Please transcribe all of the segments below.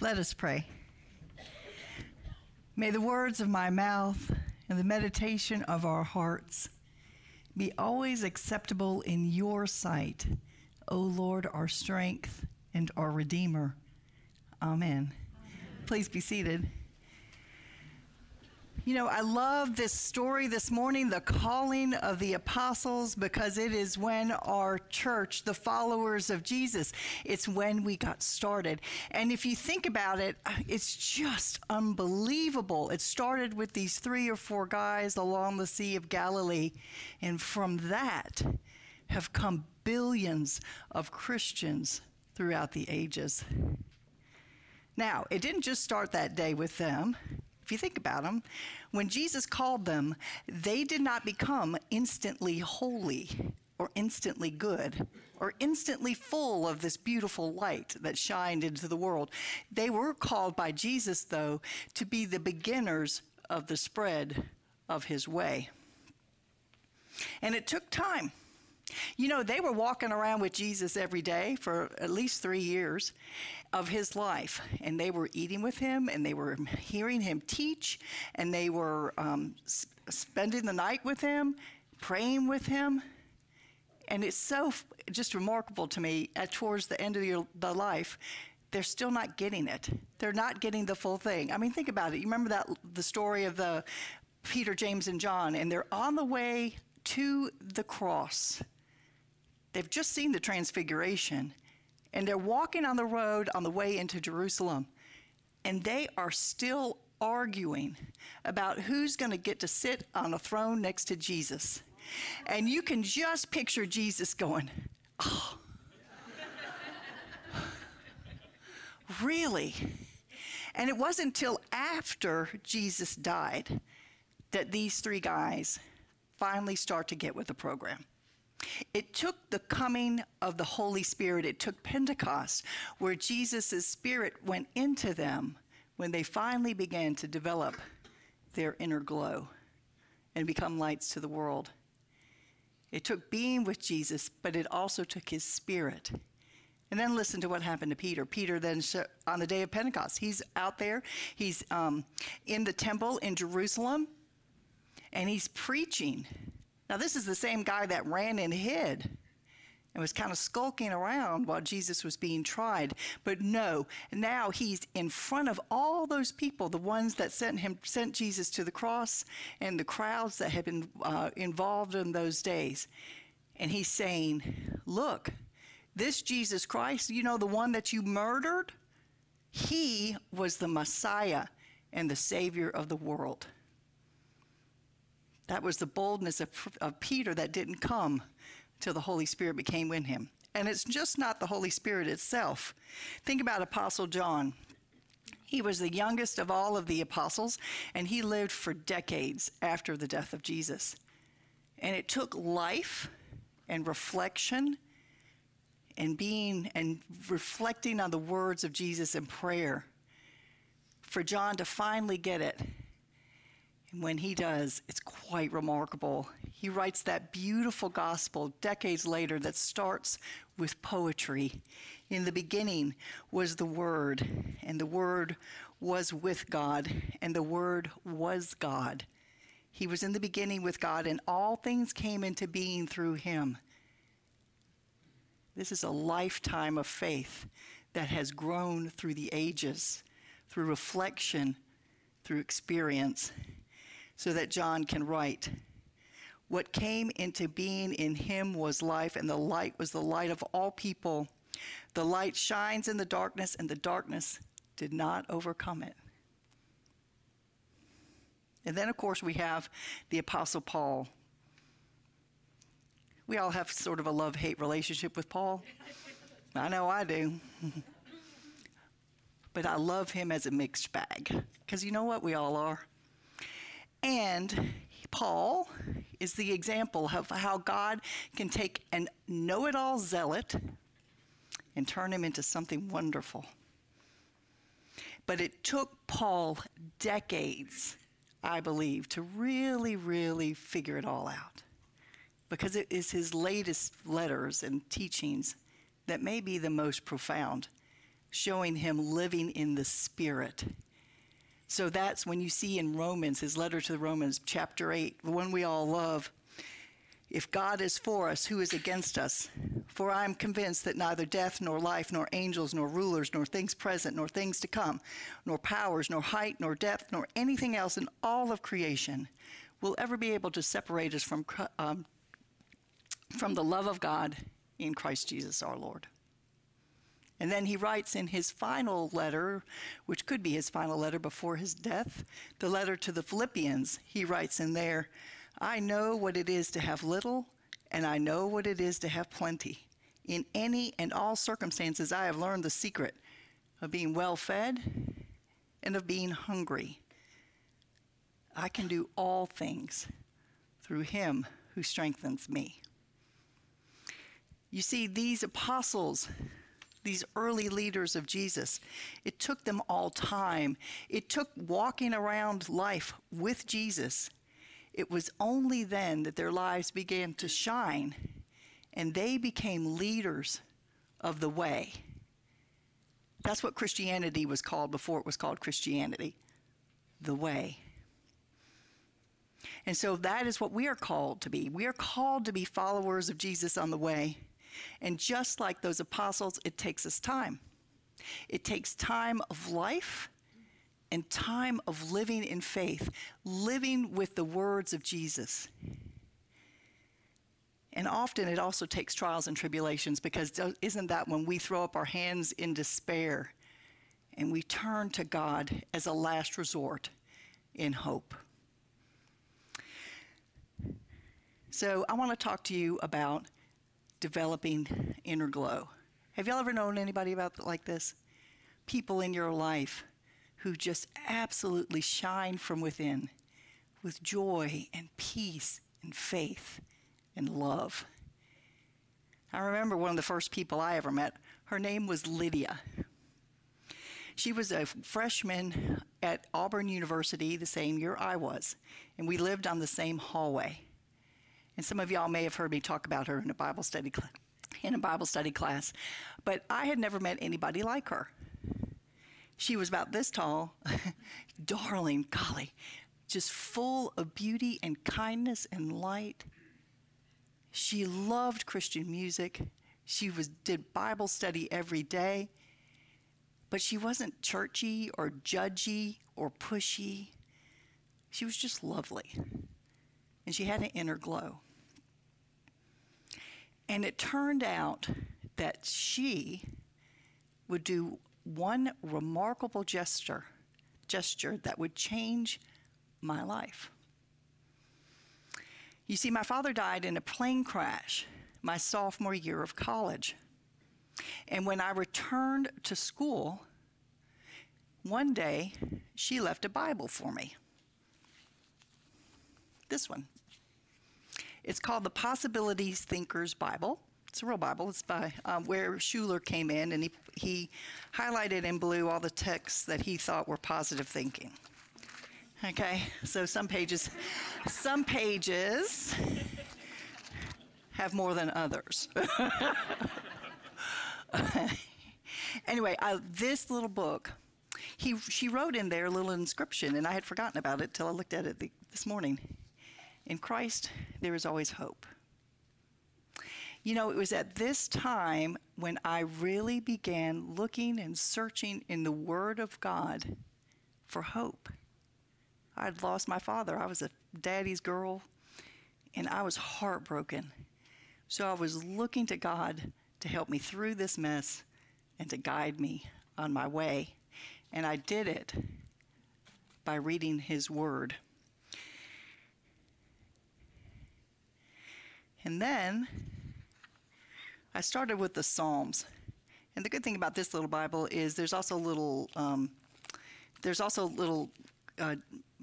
Let us pray. May the words of my mouth and the meditation of our hearts be always acceptable in your sight, O Lord, our strength and our Redeemer. Amen. Amen. Please be seated. You know, I love this story this morning, the calling of the apostles, because it is when our church, the followers of Jesus, it's when we got started. And if you think about it, it's just unbelievable. It started with these three or four guys along the Sea of Galilee. And from that have come billions of Christians throughout the ages. Now, it didn't just start that day with them. If you think about them, when Jesus called them, they did not become instantly holy or instantly good or instantly full of this beautiful light that shined into the world. They were called by Jesus, though, to be the beginners of the spread of his way. And it took time. You know, they were walking around with Jesus every day for at least three years of his life, and they were eating with him, and they were hearing him teach, and they were um, spending the night with him, praying with him. And it's so just remarkable to me at towards the end of your, the life, they're still not getting it. They're not getting the full thing. I mean, think about it. You remember that the story of the Peter, James, and John, and they're on the way to the cross They've just seen the transfiguration and they're walking on the road on the way into Jerusalem and they are still arguing about who's going to get to sit on a throne next to Jesus. And you can just picture Jesus going, Oh, really? And it wasn't until after Jesus died that these three guys finally start to get with the program. It took the coming of the Holy Spirit, it took Pentecost, where Jesus' Spirit went into them when they finally began to develop their inner glow and become lights to the world. It took being with Jesus, but it also took his Spirit. And then listen to what happened to Peter. Peter then, on the day of Pentecost, he's out there, he's um, in the temple in Jerusalem, and he's preaching. Now, this is the same guy that ran and hid and was kind of skulking around while Jesus was being tried. But no, now he's in front of all those people, the ones that sent him, sent Jesus to the cross, and the crowds that had been uh, involved in those days. And he's saying, Look, this Jesus Christ, you know, the one that you murdered, he was the Messiah and the Savior of the world. That was the boldness of, of Peter that didn't come till the Holy Spirit became in him. And it's just not the Holy Spirit itself. Think about Apostle John. He was the youngest of all of the apostles, and he lived for decades after the death of Jesus. And it took life and reflection and being and reflecting on the words of Jesus in prayer for John to finally get it and when he does, it's quite remarkable. He writes that beautiful gospel decades later that starts with poetry. In the beginning was the Word, and the Word was with God, and the Word was God. He was in the beginning with God, and all things came into being through him. This is a lifetime of faith that has grown through the ages, through reflection, through experience so that John can write. What came into being in him was life, and the light was the light of all people. The light shines in the darkness, and the darkness did not overcome it. And then, of course, we have the Apostle Paul. We all have sort of a love hate relationship with Paul. I know I do. but I love him as a mixed bag. Because you know what? We all are. And Paul is the example of how God can take a know it all zealot and turn him into something wonderful. But it took Paul decades, I believe, to really, really figure it all out. Because it is his latest letters and teachings that may be the most profound, showing him living in the Spirit. So that's when you see in Romans, his letter to the Romans, chapter 8, the one we all love. If God is for us, who is against us? For I am convinced that neither death, nor life, nor angels, nor rulers, nor things present, nor things to come, nor powers, nor height, nor depth, nor anything else in all of creation will ever be able to separate us from, um, from the love of God in Christ Jesus our Lord. And then he writes in his final letter, which could be his final letter before his death, the letter to the Philippians, he writes in there, I know what it is to have little, and I know what it is to have plenty. In any and all circumstances, I have learned the secret of being well fed and of being hungry. I can do all things through him who strengthens me. You see, these apostles, these early leaders of Jesus, it took them all time. It took walking around life with Jesus. It was only then that their lives began to shine and they became leaders of the way. That's what Christianity was called before it was called Christianity the way. And so that is what we are called to be. We are called to be followers of Jesus on the way. And just like those apostles, it takes us time. It takes time of life and time of living in faith, living with the words of Jesus. And often it also takes trials and tribulations because isn't that when we throw up our hands in despair and we turn to God as a last resort in hope? So I want to talk to you about developing inner glow. Have y'all ever known anybody about like this? People in your life who just absolutely shine from within with joy and peace and faith and love. I remember one of the first people I ever met. Her name was Lydia. She was a freshman at Auburn University the same year I was, and we lived on the same hallway. And some of y'all may have heard me talk about her in a Bible study cl- in a Bible study class, but I had never met anybody like her. She was about this tall, darling, golly, just full of beauty and kindness and light. She loved Christian music. She was did Bible study every day. But she wasn't churchy or judgy or pushy. She was just lovely. And she had an inner glow. And it turned out that she would do one remarkable gesture, gesture that would change my life. You see, my father died in a plane crash my sophomore year of college. And when I returned to school, one day she left a Bible for me. This one. It's called the Possibilities Thinkers Bible. It's a real Bible. It's by um, where Schuller came in and he, he highlighted in blue all the texts that he thought were positive thinking. Okay, so some pages, some pages have more than others. anyway, I, this little book, he, she wrote in there a little inscription, and I had forgotten about it till I looked at it the, this morning. In Christ, there is always hope. You know, it was at this time when I really began looking and searching in the Word of God for hope. I'd lost my father. I was a daddy's girl, and I was heartbroken. So I was looking to God to help me through this mess and to guide me on my way. And I did it by reading His Word. And then I started with the Psalms. And the good thing about this little Bible is there's also little um, there's also little uh,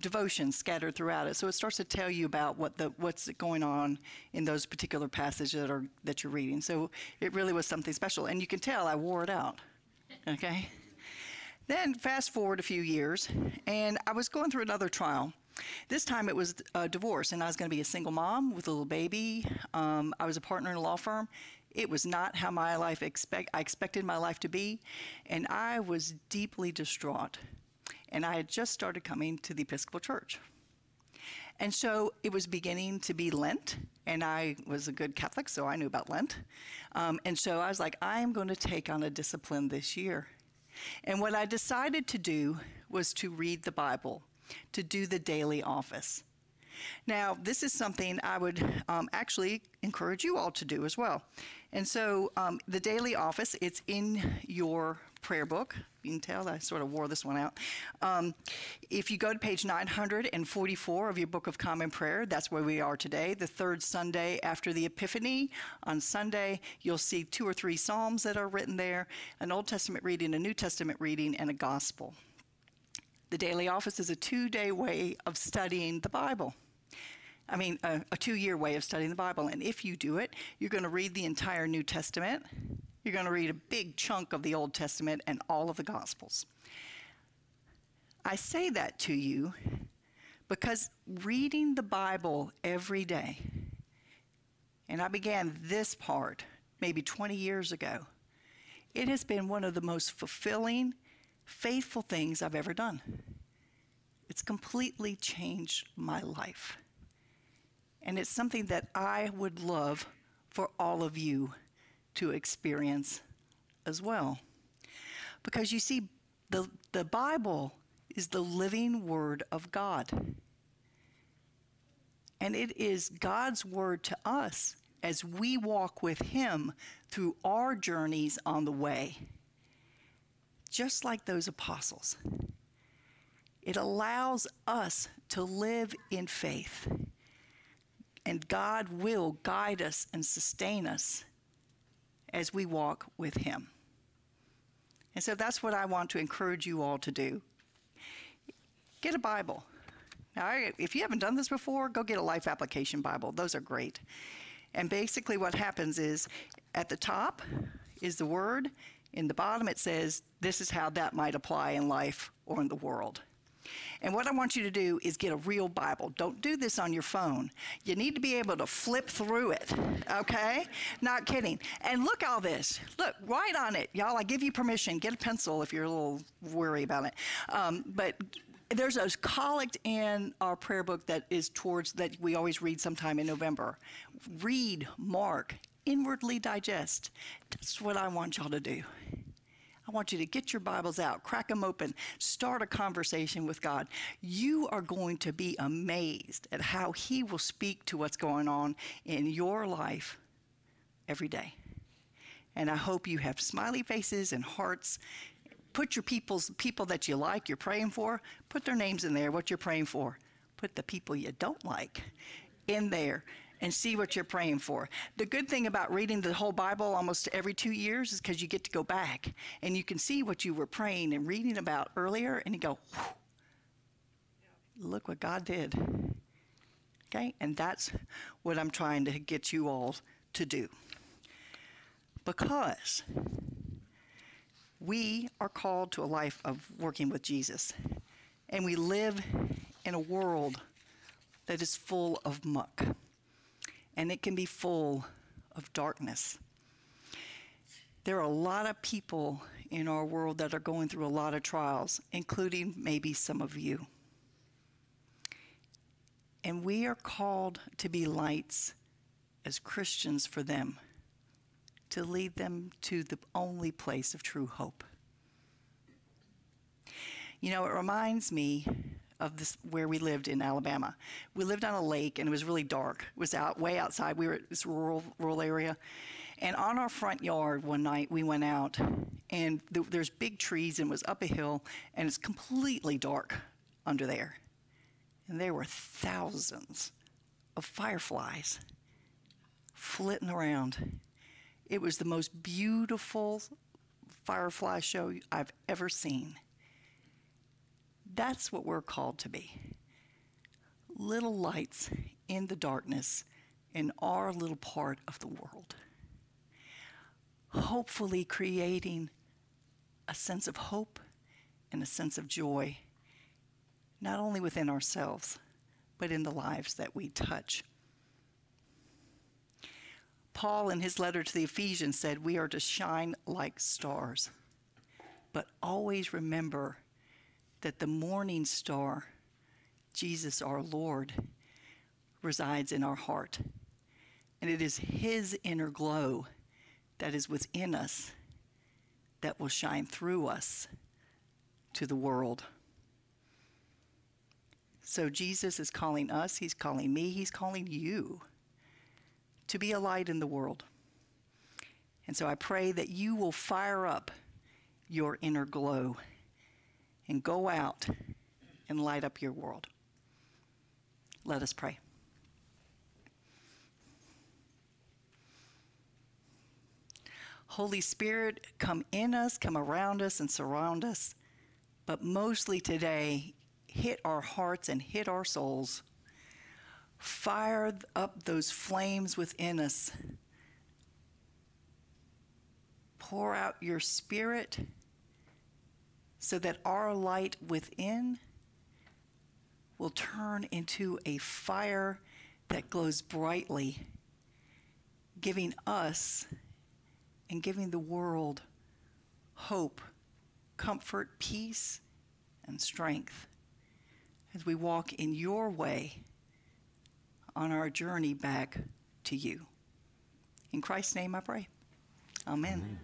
devotions scattered throughout it. So it starts to tell you about what the what's going on in those particular passages that are that you're reading. So it really was something special, and you can tell I wore it out. Okay. Then fast forward a few years, and I was going through another trial. This time it was a divorce, and I was going to be a single mom with a little baby. Um, I was a partner in a law firm. It was not how my life expect I expected my life to be, and I was deeply distraught. And I had just started coming to the Episcopal Church. And so it was beginning to be Lent, and I was a good Catholic, so I knew about Lent. Um, and so I was like, I am going to take on a discipline this year. And what I decided to do was to read the Bible, to do the daily office. Now, this is something I would um, actually encourage you all to do as well. And so, um, the daily office, it's in your prayer book. You can tell I sort of wore this one out. Um, if you go to page 944 of your Book of Common Prayer, that's where we are today, the third Sunday after the Epiphany. On Sunday, you'll see two or three Psalms that are written there, an Old Testament reading, a New Testament reading, and a Gospel. The daily office is a two day way of studying the Bible. I mean, a, a two year way of studying the Bible. And if you do it, you're going to read the entire New Testament, you're going to read a big chunk of the Old Testament and all of the Gospels. I say that to you because reading the Bible every day, and I began this part maybe 20 years ago, it has been one of the most fulfilling, faithful things I've ever done. It's completely changed my life. And it's something that I would love for all of you to experience as well. Because you see, the, the Bible is the living Word of God. And it is God's Word to us as we walk with Him through our journeys on the way, just like those apostles. It allows us to live in faith and God will guide us and sustain us as we walk with Him. And so that's what I want to encourage you all to do. Get a Bible. Now, if you haven't done this before, go get a Life Application Bible. Those are great. And basically, what happens is at the top is the Word, in the bottom, it says, This is how that might apply in life or in the world. And what I want you to do is get a real Bible. Don't do this on your phone. You need to be able to flip through it, okay? Not kidding. And look all this. Look, write on it. Y'all, I give you permission. Get a pencil if you're a little worried about it. Um, but there's a collect in our prayer book that is towards that we always read sometime in November. Read, mark, inwardly digest. That's what I want y'all to do. I want you to get your Bibles out, crack them open, start a conversation with God. You are going to be amazed at how He will speak to what's going on in your life every day. And I hope you have smiley faces and hearts. Put your people's people that you like, you're praying for, put their names in there, what you're praying for. Put the people you don't like in there and see what you're praying for. The good thing about reading the whole Bible almost every two years is because you get to go back and you can see what you were praying and reading about earlier, and you go, look what God did. Okay? And that's what I'm trying to get you all to do. Because we are called to a life of working with Jesus, and we live in a world that is full of muck and it can be full of darkness. There are a lot of people in our world that are going through a lot of trials, including maybe some of you. And we are called to be lights as Christians for them, to lead them to the only place of true hope. You know, it reminds me of this where we lived in Alabama. We lived on a lake and it was really dark. It was out way outside. We were at this rural rural area. And on our front yard one night we went out and th- there's big trees and was up a hill and it's completely dark under there. And there were thousands of fireflies flitting around. It was the most beautiful firefly show I've ever seen. That's what we're called to be little lights in the darkness in our little part of the world. Hopefully, creating a sense of hope and a sense of joy, not only within ourselves, but in the lives that we touch. Paul, in his letter to the Ephesians, said, We are to shine like stars. But always remember that the morning star, Jesus our Lord, resides in our heart. And it is his inner glow that is within us that will shine through us to the world. So Jesus is calling us, he's calling me, he's calling you to be a light in the world. And so I pray that you will fire up your inner glow and go out and light up your world. Let us pray. Holy Spirit, come in us, come around us, and surround us. But mostly today, hit our hearts and hit our souls. Fire up those flames within us. Pour out your spirit so that our light within will turn into a fire that glows brightly, giving us and giving the world hope, comfort, peace, and strength as we walk in your way on our journey back to you. In Christ's name I pray. Amen. Amen.